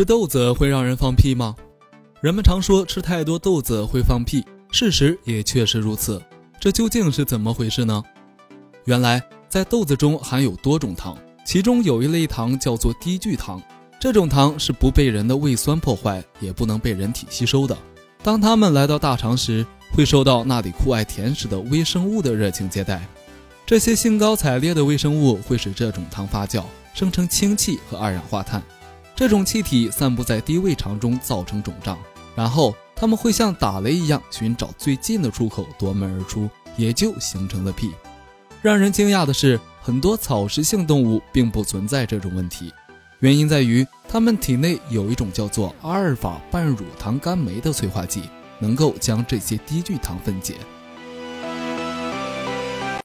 吃豆子会让人放屁吗？人们常说吃太多豆子会放屁，事实也确实如此。这究竟是怎么回事呢？原来在豆子中含有多种糖，其中有一类糖叫做低聚糖。这种糖是不被人的胃酸破坏，也不能被人体吸收的。当它们来到大肠时，会受到那里酷爱甜食的微生物的热情接待。这些兴高采烈的微生物会使这种糖发酵，生成氢气和二氧化碳。这种气体散布在低胃肠中，造成肿胀。然后它们会像打雷一样寻找最近的出口，夺门而出，也就形成了屁。让人惊讶的是，很多草食性动物并不存在这种问题。原因在于，它们体内有一种叫做阿尔法半乳糖苷酶的催化剂，能够将这些低聚糖分解，